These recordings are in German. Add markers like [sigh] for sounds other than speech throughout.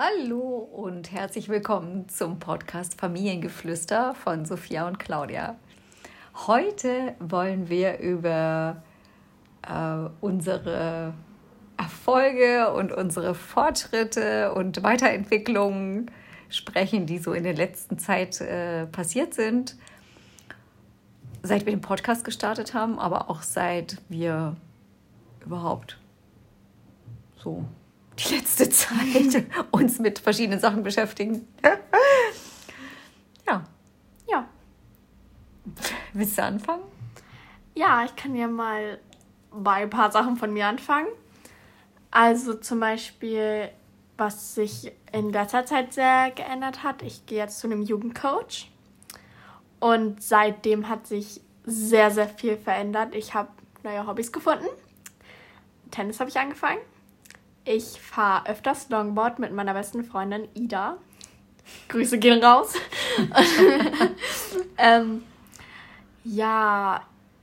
Hallo und herzlich willkommen zum Podcast Familiengeflüster von Sophia und Claudia. Heute wollen wir über äh, unsere Erfolge und unsere Fortschritte und Weiterentwicklungen sprechen, die so in der letzten Zeit äh, passiert sind, seit wir den Podcast gestartet haben, aber auch seit wir überhaupt so die letzte Zeit [laughs] uns mit verschiedenen Sachen beschäftigen. ja. Ja. Willst du anfangen? Ja, ich kann ja mal bei ein paar Sachen von mir anfangen. Also zum Beispiel, was sich in letzter Zeit sehr geändert hat. Ich gehe jetzt zu einem Jugendcoach. Und seitdem hat sich sehr, sehr viel verändert. Ich habe neue Hobbys gefunden. Tennis habe ich angefangen. Ich fahre öfters Longboard mit meiner besten Freundin Ida. Grüße gehen raus. [laughs] ähm, ja,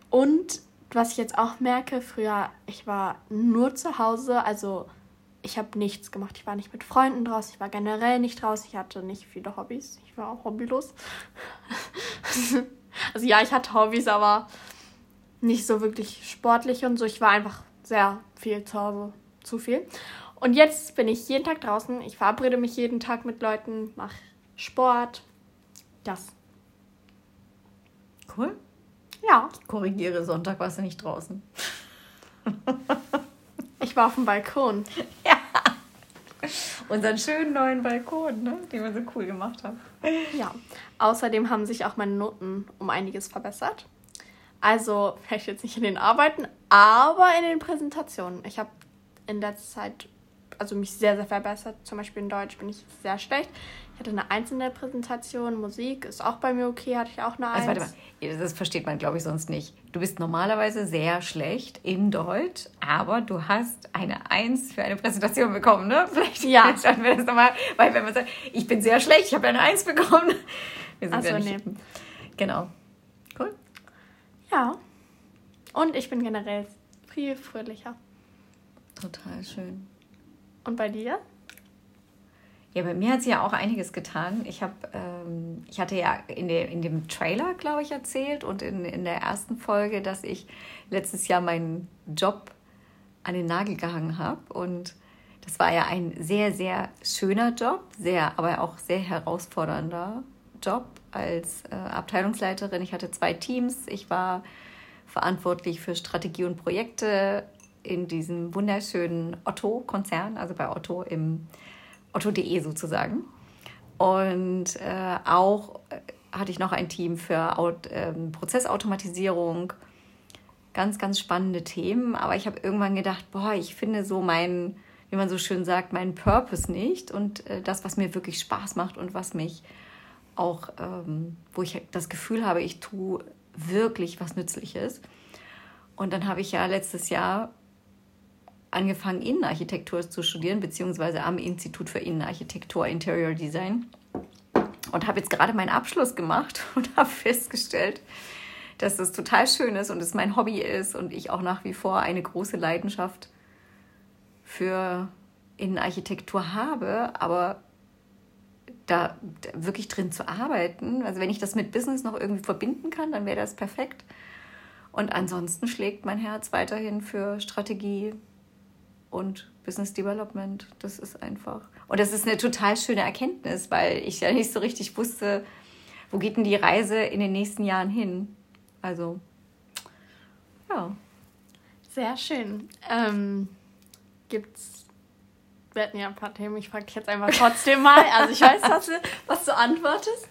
und was ich jetzt auch merke, früher, ich war nur zu Hause, also ich habe nichts gemacht. Ich war nicht mit Freunden draußen, ich war generell nicht draußen, ich hatte nicht viele Hobbys. Ich war auch hobbylos. [laughs] also ja, ich hatte Hobbys, aber nicht so wirklich sportlich und so. Ich war einfach sehr viel zu Hause zu viel. Und jetzt bin ich jeden Tag draußen. Ich verabrede mich jeden Tag mit Leuten, mache Sport. Das. Cool. Ja. Ich korrigiere, Sonntag warst du nicht draußen. [laughs] ich war auf dem Balkon. Ja. Unseren schönen neuen Balkon, ne? den wir so cool gemacht haben. Ja. Außerdem haben sich auch meine Noten um einiges verbessert. Also, [laughs] vielleicht jetzt nicht in den Arbeiten, aber in den Präsentationen. Ich habe in letzter Zeit also mich sehr, sehr verbessert. Zum Beispiel in Deutsch bin ich sehr schlecht. Ich hatte eine Eins in der Präsentation, Musik ist auch bei mir okay, hatte ich auch eine Eins. Also warte mal, das versteht man, glaube ich, sonst nicht. Du bist normalerweise sehr schlecht in Deutsch, aber du hast eine Eins für eine Präsentation bekommen, ne? Vielleicht ja. [laughs] schauen wir das nochmal, weil wenn man sagt, ich bin sehr schlecht, ich habe eine Eins bekommen. [laughs] Wir sind Ach so, ja nicht, nee. Genau. Cool. Ja. Und ich bin generell viel fröhlicher. Total schön. Und bei dir? Ja, bei mir hat sie ja auch einiges getan. Ich habe, ähm, ich hatte ja in, der, in dem Trailer, glaube ich, erzählt und in, in der ersten Folge, dass ich letztes Jahr meinen Job an den Nagel gehangen habe. Und das war ja ein sehr, sehr schöner Job, sehr, aber auch sehr herausfordernder Job als äh, Abteilungsleiterin. Ich hatte zwei Teams. Ich war verantwortlich für Strategie und Projekte in diesem wunderschönen Otto-Konzern, also bei Otto im Otto.de sozusagen. Und äh, auch äh, hatte ich noch ein Team für Out, äh, Prozessautomatisierung. Ganz, ganz spannende Themen. Aber ich habe irgendwann gedacht, boah, ich finde so meinen, wie man so schön sagt, meinen Purpose nicht. Und äh, das, was mir wirklich Spaß macht und was mich auch, ähm, wo ich das Gefühl habe, ich tue wirklich was Nützliches. Und dann habe ich ja letztes Jahr angefangen, Innenarchitektur zu studieren, beziehungsweise am Institut für Innenarchitektur, Interior Design. Und habe jetzt gerade meinen Abschluss gemacht [laughs] und habe festgestellt, dass das total schön ist und es mein Hobby ist und ich auch nach wie vor eine große Leidenschaft für Innenarchitektur habe, aber da wirklich drin zu arbeiten, also wenn ich das mit Business noch irgendwie verbinden kann, dann wäre das perfekt. Und ansonsten schlägt mein Herz weiterhin für Strategie, und Business Development. Das ist einfach. Und das ist eine total schöne Erkenntnis, weil ich ja nicht so richtig wusste, wo geht denn die Reise in den nächsten Jahren hin. Also, ja. Sehr schön. Ähm, gibt's. Wir hatten ja ein paar Themen, ich frage dich jetzt einfach trotzdem mal. Also ich weiß, was du, was du antwortest.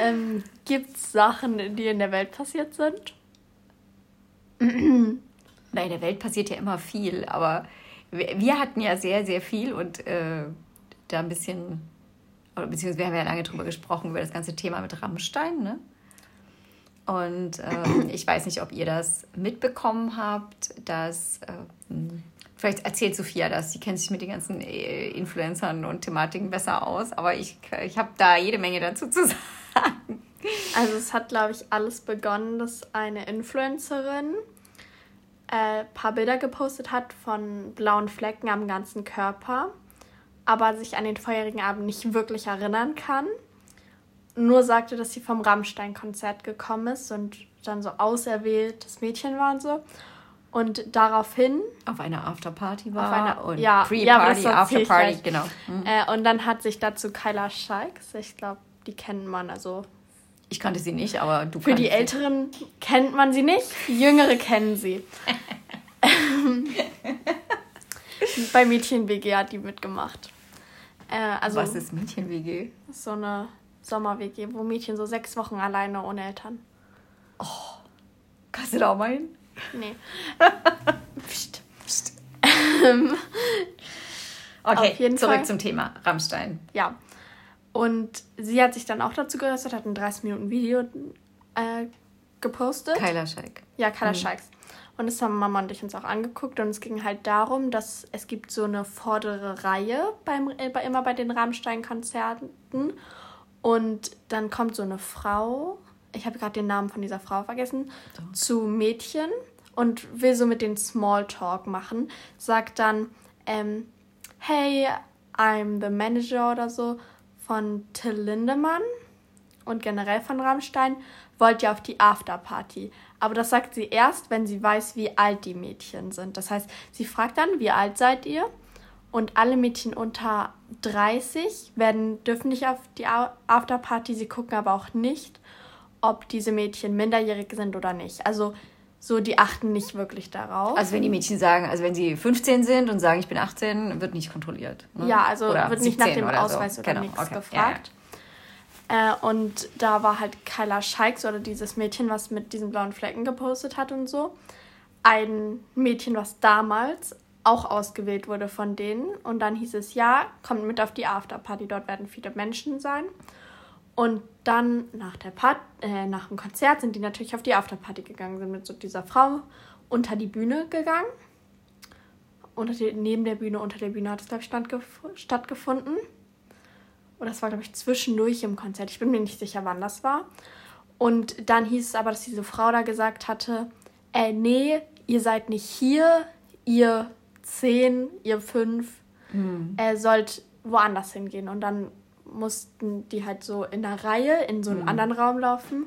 Ähm, Gibt es Sachen, die in der Welt passiert sind? Na, in der Welt passiert ja immer viel, aber wir hatten ja sehr, sehr viel und äh, da ein bisschen, beziehungsweise wir haben ja lange drüber gesprochen, über das ganze Thema mit Rammstein, ne? Und ähm, ich weiß nicht, ob ihr das mitbekommen habt, dass, ähm, vielleicht erzählt Sophia das, sie kennt sich mit den ganzen äh, Influencern und Thematiken besser aus, aber ich, ich habe da jede Menge dazu zu [laughs] sagen. Also es hat, glaube ich, alles begonnen, dass eine Influencerin ein äh, paar Bilder gepostet hat von blauen Flecken am ganzen Körper. aber sich an den vorherigen Abend nicht wirklich erinnern kann. Nur sagte, dass sie vom Rammstein-Konzert gekommen ist und dann so auserwähltes Mädchen war und so. Und daraufhin. Auf einer Afterparty war. Auf einer, und ja, Pre-Party, ja, Afterparty, genau. Mhm. Äh, und dann hat sich dazu Kyla Scheiks, ich glaube, die kennt man, also. Ich kannte sie nicht, aber du Für die Älteren kennt man sie nicht, die Jüngere kennen sie. [laughs] Bei Mädchen-WG hat die mitgemacht. Äh, also Was ist Mädchen-WG? So eine Sommer-WG, wo Mädchen so sechs Wochen alleine ohne Eltern. Oh, kannst du da auch mal hin? Nee. [laughs] Psst. Psst. [laughs] okay, zurück Fall. zum Thema Rammstein. Ja. Und sie hat sich dann auch dazu geäußert, hat ein 30-Minuten-Video äh, gepostet. Kyla Scheik. Ja, Kyla mhm. Scheiks. Und das haben Mama und ich uns auch angeguckt. Und es ging halt darum, dass es gibt so eine vordere Reihe beim, äh, immer bei den Rammstein-Konzerten. Und dann kommt so eine Frau, ich habe gerade den Namen von dieser Frau vergessen, so. zu Mädchen und will so mit den Smalltalk machen. Sagt dann, ähm, hey, I'm the manager oder so von Till Lindemann und generell von Rammstein. Wollt ihr auf die Afterparty? Aber das sagt sie erst, wenn sie weiß, wie alt die Mädchen sind. Das heißt, sie fragt dann, wie alt seid ihr? Und alle Mädchen unter 30 werden, dürfen nicht auf die Afterparty. Sie gucken aber auch nicht, ob diese Mädchen minderjährig sind oder nicht. Also so, die achten nicht wirklich darauf. Also wenn die Mädchen sagen, also wenn sie 15 sind und sagen, ich bin 18, wird nicht kontrolliert. Ne? Ja, also oder wird nicht nach dem oder Ausweis so. oder genau. nichts okay. gefragt. Ja, ja. Äh, und da war halt Kyla Scheiks oder dieses Mädchen, was mit diesen blauen Flecken gepostet hat und so. Ein Mädchen, was damals auch ausgewählt wurde von denen. Und dann hieß es, ja, kommt mit auf die Afterparty, dort werden viele Menschen sein. Und dann nach, der Part äh, nach dem Konzert sind die natürlich auf die Afterparty gegangen, sind mit so dieser Frau unter die Bühne gegangen. Unter die, neben der Bühne, unter der Bühne hat es, glaube ich, stattgefunden. Oder es war, glaube ich, zwischendurch im Konzert. Ich bin mir nicht sicher, wann das war. Und dann hieß es aber, dass diese Frau da gesagt hatte, äh, nee, ihr seid nicht hier, ihr zehn, ihr fünf, mhm. äh, sollt woanders hingehen. Und dann mussten die halt so in der Reihe in so einen mhm. anderen Raum laufen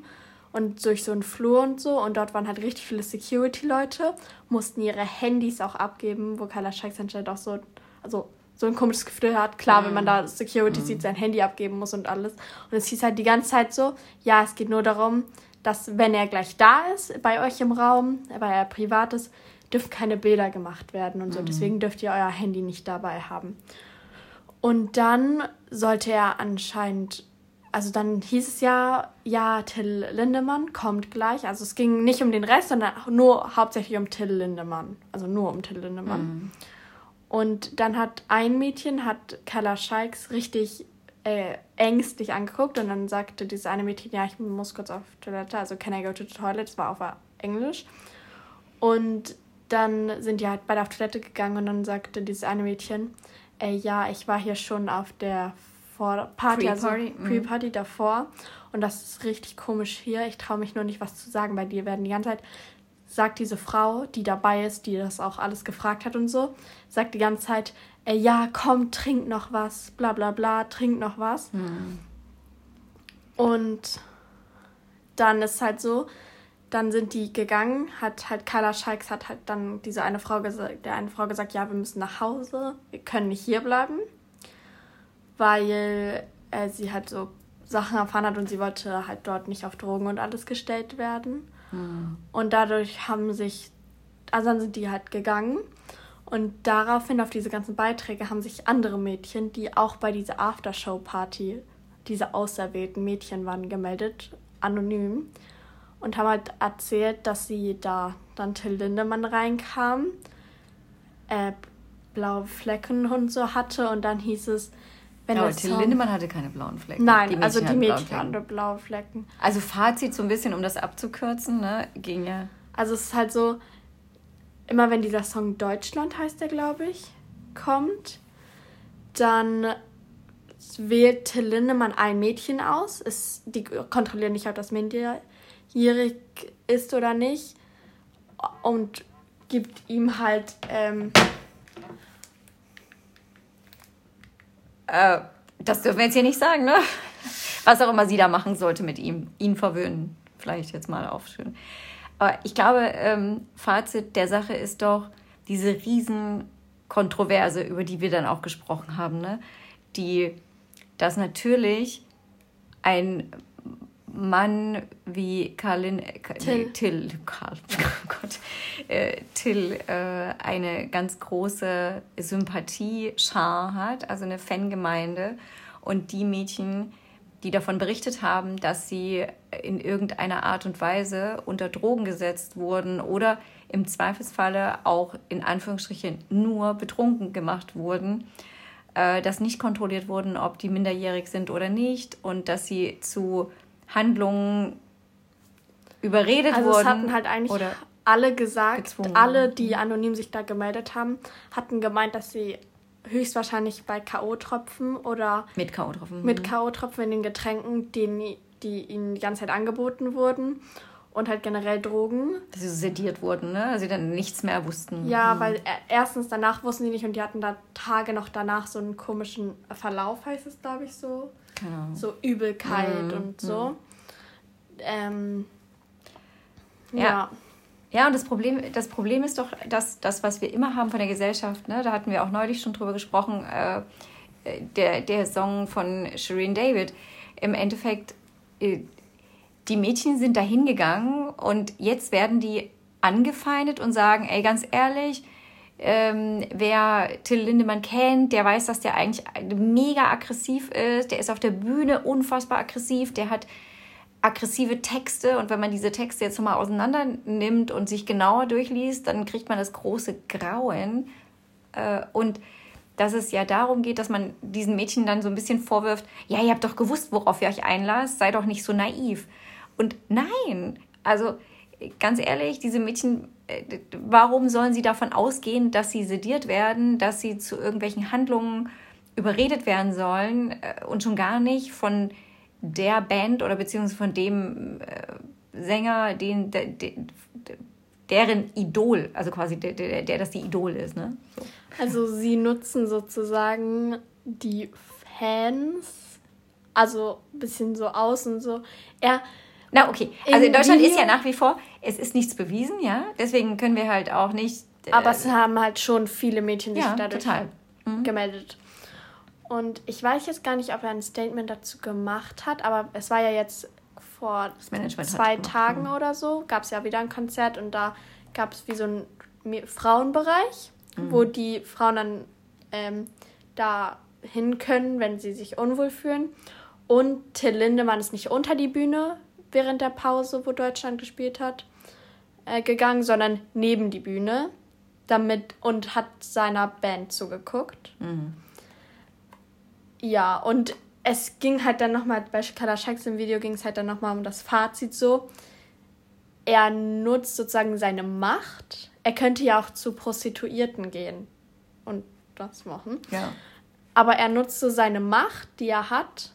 und durch so einen Flur und so. Und dort waren halt richtig viele Security-Leute, mussten ihre Handys auch abgeben, wo Carla Scheiks anscheinend auch so, also so ein komisches Gefühl hat. Klar, mhm. wenn man da Security mhm. sieht, sein Handy abgeben muss und alles. Und es hieß halt die ganze Zeit so, ja, es geht nur darum, dass wenn er gleich da ist, bei euch im Raum, weil er privat ist, dürfen keine Bilder gemacht werden und so. Mhm. Deswegen dürft ihr euer Handy nicht dabei haben. Und dann sollte er anscheinend, also dann hieß es ja, ja, Till Lindemann kommt gleich. Also es ging nicht um den Rest, sondern nur hauptsächlich um Till Lindemann. Also nur um Till Lindemann. Mhm. Und dann hat ein Mädchen, hat Kella Scheiks richtig äh, ängstlich angeguckt und dann sagte dieses eine Mädchen, ja, ich muss kurz auf Toilette, also can I go to the toilet? Das war auf Englisch. Und dann sind die halt beide auf Toilette gegangen und dann sagte dieses eine Mädchen, ey, ja, ich war hier schon auf der Vor Party, also Pre-Party also Pre-Party mhm. davor und das ist richtig komisch hier. Ich traue mich nur nicht, was zu sagen, bei dir werden die ganze Zeit, sagt diese Frau, die dabei ist, die das auch alles gefragt hat und so, sagt die ganze Zeit, ey, ja, komm, trink noch was, bla bla bla, trink noch was. Mhm. Und dann ist halt so, dann sind die gegangen, hat halt Kyla Scheiks hat halt dann diese eine Frau gesagt, der eine Frau gesagt, ja, wir müssen nach Hause, wir können nicht hier bleiben, weil äh, sie halt so Sachen erfahren hat und sie wollte halt dort nicht auf Drogen und alles gestellt werden. Mhm. Und dadurch haben sich, also dann sind die halt gegangen. Und daraufhin, auf diese ganzen Beiträge, haben sich andere Mädchen, die auch bei dieser Aftershow-Party, diese auserwählten Mädchen waren, gemeldet, anonym und haben halt erzählt, dass sie da dann Till Lindemann reinkam, äh, blaue Flecken und so hatte und dann hieß es, wenn ja, aber Till Lindemann hatte keine blauen Flecken. Nein, die also die Mädchen hatten blaue Flecken. Also Fazit so ein bisschen, um das abzukürzen, ne, ging ja. Also es ist halt so, immer wenn dieser Song Deutschland heißt der, glaube ich, kommt, dann wählt Till Lindemann ein Mädchen aus. Es, die kontrollieren nicht, ob das Mädchen gierig ist oder nicht und gibt ihm halt ähm, Äh, das dürfen wir jetzt hier nicht sagen, ne? Was auch immer sie da machen sollte mit ihm. Ihn verwöhnen. Vielleicht jetzt mal aufschön. Aber ich glaube, ähm, Fazit der Sache ist doch diese Riesenkontroverse, über die wir dann auch gesprochen haben, ne? Die, dass natürlich ein Mann wie Karlin, äh, Till, nee, Till, Karl, [laughs] oh Gott, äh, Till äh, eine ganz große Sympathie-Schar hat, also eine Fangemeinde. Und die Mädchen, die davon berichtet haben, dass sie in irgendeiner Art und Weise unter Drogen gesetzt wurden oder im Zweifelsfalle auch in Anführungsstrichen nur betrunken gemacht wurden, äh, dass nicht kontrolliert wurden, ob die minderjährig sind oder nicht und dass sie zu Handlungen überredet also wurden. Es hatten halt eigentlich oder alle gesagt, gezwungen. alle, die anonym sich da gemeldet haben, hatten gemeint, dass sie höchstwahrscheinlich bei K.O.-Tropfen oder mit K.O.-Tropfen mit mhm. K.O.-Tropfen in den Getränken, die, die ihnen die ganze Zeit angeboten wurden und halt generell Drogen. Dass sie sediert wurden, ne? Also sie dann nichts mehr wussten. Ja, mhm. weil äh, erstens danach wussten sie nicht und die hatten da Tage noch danach so einen komischen Verlauf, heißt es, glaube ich, so. Genau. So Übelkeit mhm. und so. Mhm. Ähm, ja. ja. Ja, und das Problem, das Problem ist doch, dass das, was wir immer haben von der Gesellschaft, ne, da hatten wir auch neulich schon drüber gesprochen, äh, der, der Song von Shireen David, im Endeffekt, äh, die Mädchen sind da hingegangen und jetzt werden die angefeindet und sagen, ey, ganz ehrlich, ähm, wer Till Lindemann kennt, der weiß, dass der eigentlich mega aggressiv ist. Der ist auf der Bühne unfassbar aggressiv. Der hat aggressive Texte und wenn man diese Texte jetzt nochmal auseinander nimmt und sich genauer durchliest, dann kriegt man das große Grauen. Äh, und dass es ja darum geht, dass man diesen Mädchen dann so ein bisschen vorwirft, ja, ihr habt doch gewusst, worauf ihr euch einlasst, sei doch nicht so naiv. Und nein, also ganz ehrlich, diese Mädchen, äh, warum sollen sie davon ausgehen, dass sie sediert werden, dass sie zu irgendwelchen Handlungen überredet werden sollen äh, und schon gar nicht von der Band oder beziehungsweise von dem äh, Sänger, den, de, de, deren Idol, also quasi der, der, der das die Idol ist. Ne? So. Also sie nutzen sozusagen die Fans, also ein bisschen so aus und so. Er, na, okay. Also in Deutschland ist ja nach wie vor, es ist nichts bewiesen, ja. Deswegen können wir halt auch nicht. Äh, aber es haben halt schon viele Mädchen sich ja, dadurch total. Mhm. gemeldet. Und ich weiß jetzt gar nicht, ob er ein Statement dazu gemacht hat, aber es war ja jetzt vor zwei Tagen mhm. oder so, gab es ja wieder ein Konzert und da gab es wie so einen Frauenbereich, mhm. wo die Frauen dann ähm, da hin können, wenn sie sich unwohl fühlen. Und Till Lindemann ist nicht unter die Bühne während der Pause, wo Deutschland gespielt hat, äh, gegangen, sondern neben die Bühne damit und hat seiner Band zugeguckt. Mhm. Ja, und es ging halt dann nochmal, bei Kalaschaks im Video ging es halt dann nochmal um das Fazit so. Er nutzt sozusagen seine Macht. Er könnte ja auch zu Prostituierten gehen und das machen. Ja. Aber er nutzt so seine Macht, die er hat,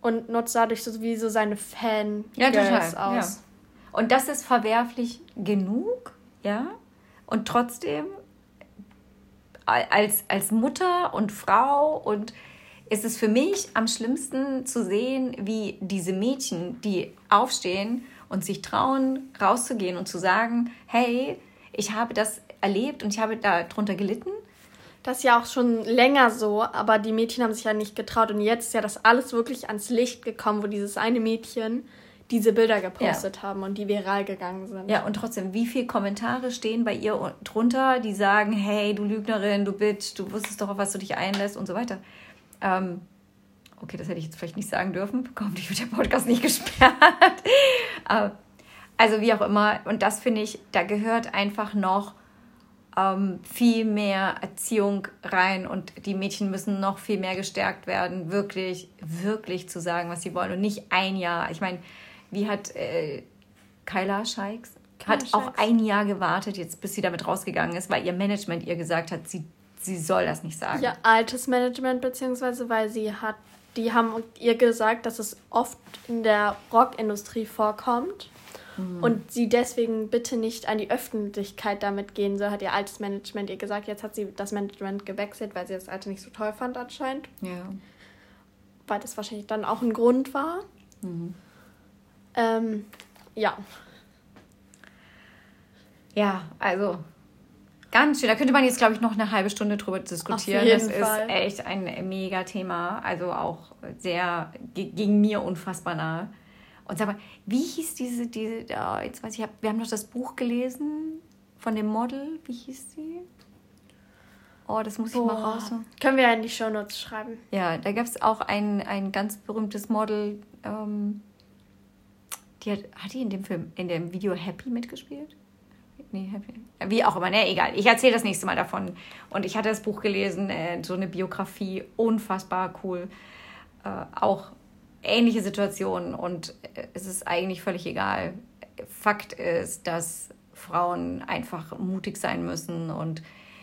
und nutzt dadurch so wie so seine Fan ja, total. aus. Ja. Und das ist verwerflich genug, ja. Und trotzdem als, als Mutter und Frau und ist es für mich am schlimmsten zu sehen, wie diese Mädchen, die aufstehen und sich trauen, rauszugehen und zu sagen, hey, ich habe das erlebt und ich habe darunter gelitten. Das ist ja auch schon länger so, aber die Mädchen haben sich ja nicht getraut. Und jetzt ist ja das alles wirklich ans Licht gekommen, wo dieses eine Mädchen diese Bilder gepostet ja. haben und die viral gegangen sind. Ja, und trotzdem, wie viele Kommentare stehen bei ihr drunter, die sagen, hey, du Lügnerin, du Bitch, du wusstest doch, auf was du dich einlässt und so weiter. Ähm, okay, das hätte ich jetzt vielleicht nicht sagen dürfen. Hoffentlich wird der Podcast nicht [laughs] gesperrt. äh, also wie auch immer. Und das finde ich, da gehört einfach noch ähm, viel mehr Erziehung rein und die Mädchen müssen noch viel mehr gestärkt werden, wirklich, wirklich zu sagen, was sie wollen und nicht ein Jahr. Ich meine, wie hat äh, Kyla Scheiks hat auch ein Jahr gewartet, jetzt bis sie damit rausgegangen ist, weil ihr Management ihr gesagt hat, sie sie soll das nicht sagen. Ja, altes Management, beziehungsweise weil sie hat, die haben ihr gesagt, dass es oft in der Rockindustrie vorkommt Mhm. Und sie deswegen bitte nicht an die Öffentlichkeit damit gehen soll, hat ihr altes Management ihr gesagt. Jetzt hat sie das Management gewechselt, weil sie das alte nicht so toll fand anscheinend. Ja. Weil das wahrscheinlich dann auch ein Grund war. Mhm. Ähm, ja. Ja, also ganz schön. Da könnte man jetzt, glaube ich, noch eine halbe Stunde drüber diskutieren. das Fall. ist echt ein mega Thema. Also auch sehr gegen mir unfassbar nahe. Und sag mal, wie hieß diese, diese, oh, jetzt weiß ich, wir haben doch das Buch gelesen von dem Model. Wie hieß sie? Oh, das muss ich mal raus. Können wir ja in die Show Notes schreiben. Ja, da gab es auch ein, ein ganz berühmtes Model. Ähm, die hat, hat die in dem Film, in dem Video Happy mitgespielt? Nee, Happy. Wie auch immer, ne, egal. Ich erzähle das nächste Mal davon. Und ich hatte das Buch gelesen, äh, so eine Biografie, unfassbar cool. Äh, auch ähnliche Situationen und äh, es ist eigentlich völlig egal. Fakt ist, dass Frauen einfach mutig sein müssen und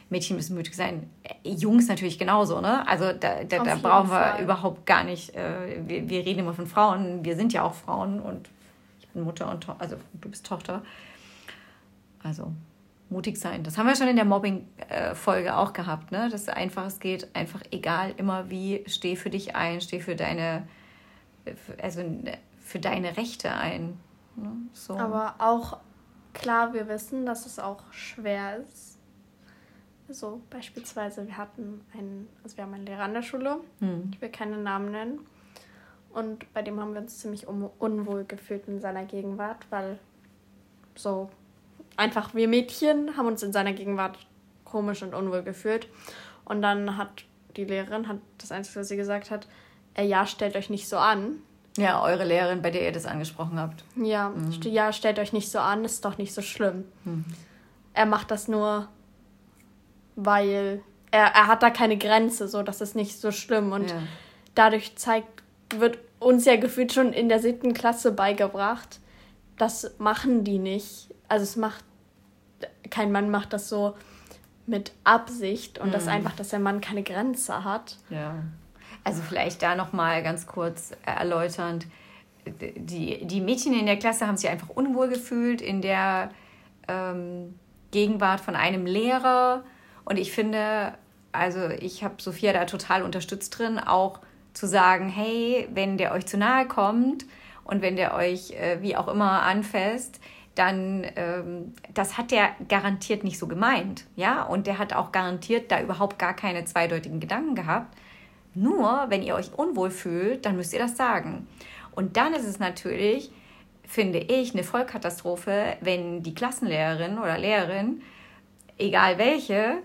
Mädchen müssen mutig sein. Jungs natürlich genauso, ne? Also da, da, da brauchen wir Fall. überhaupt gar nicht. Äh, wir, wir reden immer von Frauen, wir sind ja auch Frauen und ich bin Mutter und also du bist Tochter. Also mutig sein. Das haben wir schon in der Mobbing-Folge auch gehabt, ne? Dass einfach es geht, einfach egal, immer wie, steh für dich ein, steh für deine also für deine Rechte ein. Ne? So. Aber auch klar, wir wissen, dass es auch schwer ist. Also beispielsweise, wir hatten einen, also wir haben einen Lehrer an der Schule, hm. ich will keine Namen nennen. Und bei dem haben wir uns ziemlich unwohl gefühlt in seiner Gegenwart, weil so einfach wir Mädchen haben uns in seiner Gegenwart komisch und unwohl gefühlt. Und dann hat die Lehrerin, hat das Einzige, was sie gesagt hat, äh, ja, stellt euch nicht so an. Ja, eure Lehrerin, bei der ihr das angesprochen habt. Ja, mhm. ja, stellt euch nicht so an, ist doch nicht so schlimm. Mhm. Er macht das nur, weil er, er hat da keine Grenze, so, das ist nicht so schlimm. Und ja. dadurch zeigt, wird uns ja gefühlt schon in der siebten Klasse beigebracht, das machen die nicht. Also es macht, kein Mann macht das so mit Absicht und mhm. das einfach, dass der Mann keine Grenze hat. Ja. Also vielleicht da nochmal ganz kurz erläuternd. Die, die Mädchen in der Klasse haben sich einfach unwohl gefühlt in der ähm, Gegenwart von einem Lehrer. Und ich finde, also ich habe Sophia da total unterstützt drin, auch zu sagen, hey, wenn der euch zu nahe kommt und wenn der euch äh, wie auch immer anfasst, dann ähm, das hat der garantiert nicht so gemeint, ja, und der hat auch garantiert da überhaupt gar keine zweideutigen Gedanken gehabt, nur wenn ihr euch unwohl fühlt, dann müsst ihr das sagen. Und dann ist es natürlich, finde ich, eine Vollkatastrophe, wenn die Klassenlehrerin oder Lehrerin, egal welche,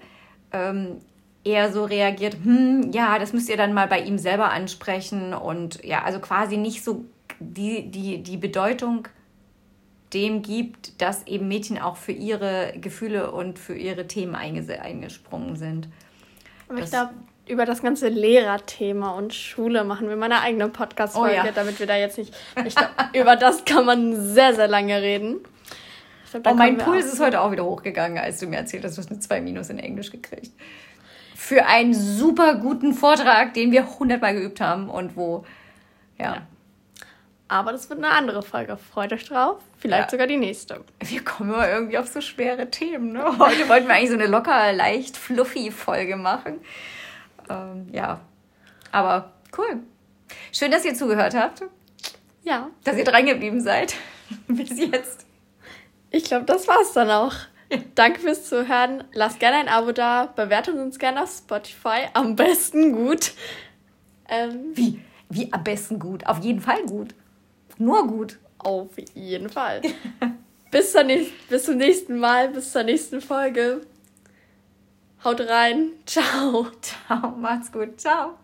ähm, eher so reagiert, hm, ja, das müsst ihr dann mal bei ihm selber ansprechen und ja, also quasi nicht so die, die, die Bedeutung dem gibt, dass eben Mädchen auch für ihre Gefühle und für ihre Themen eingesprungen sind. Aber das, ich glaube, über das ganze Lehrerthema und Schule machen wir meine eigene Podcast-Folge, oh ja. damit wir da jetzt nicht. Ich glaub, [laughs] über das kann man sehr, sehr lange reden. Glaub, oh, mein Puls ist heute auch wieder hochgegangen, als du mir erzählt hast, du hast eine 2 Minus in Englisch gekriegt. Für einen super guten Vortrag, den wir hundertmal geübt haben und wo, ja. ja. Aber das wird eine andere Folge. Freut euch drauf. Vielleicht ja. sogar die nächste. Wir kommen immer irgendwie auf so schwere Themen. Ne? Heute wollten wir eigentlich so eine locker, leicht, fluffy Folge machen ähm, ja, aber cool. Schön, dass ihr zugehört habt. Ja. Dass ihr dran geblieben seid. [laughs] Bis jetzt. Ich glaube, das war's dann auch. Danke fürs Zuhören. Lasst gerne ein Abo da. Bewertet uns gerne auf Spotify. Am besten gut. Ähm, Wie? Wie am besten gut? Auf jeden Fall gut. Nur gut. Auf jeden Fall. [laughs] bis, nächsten, bis zum nächsten Mal, bis zur nächsten Folge. Haut rein. [laughs] Ciao. Ciao. Macht's gut. Ciao.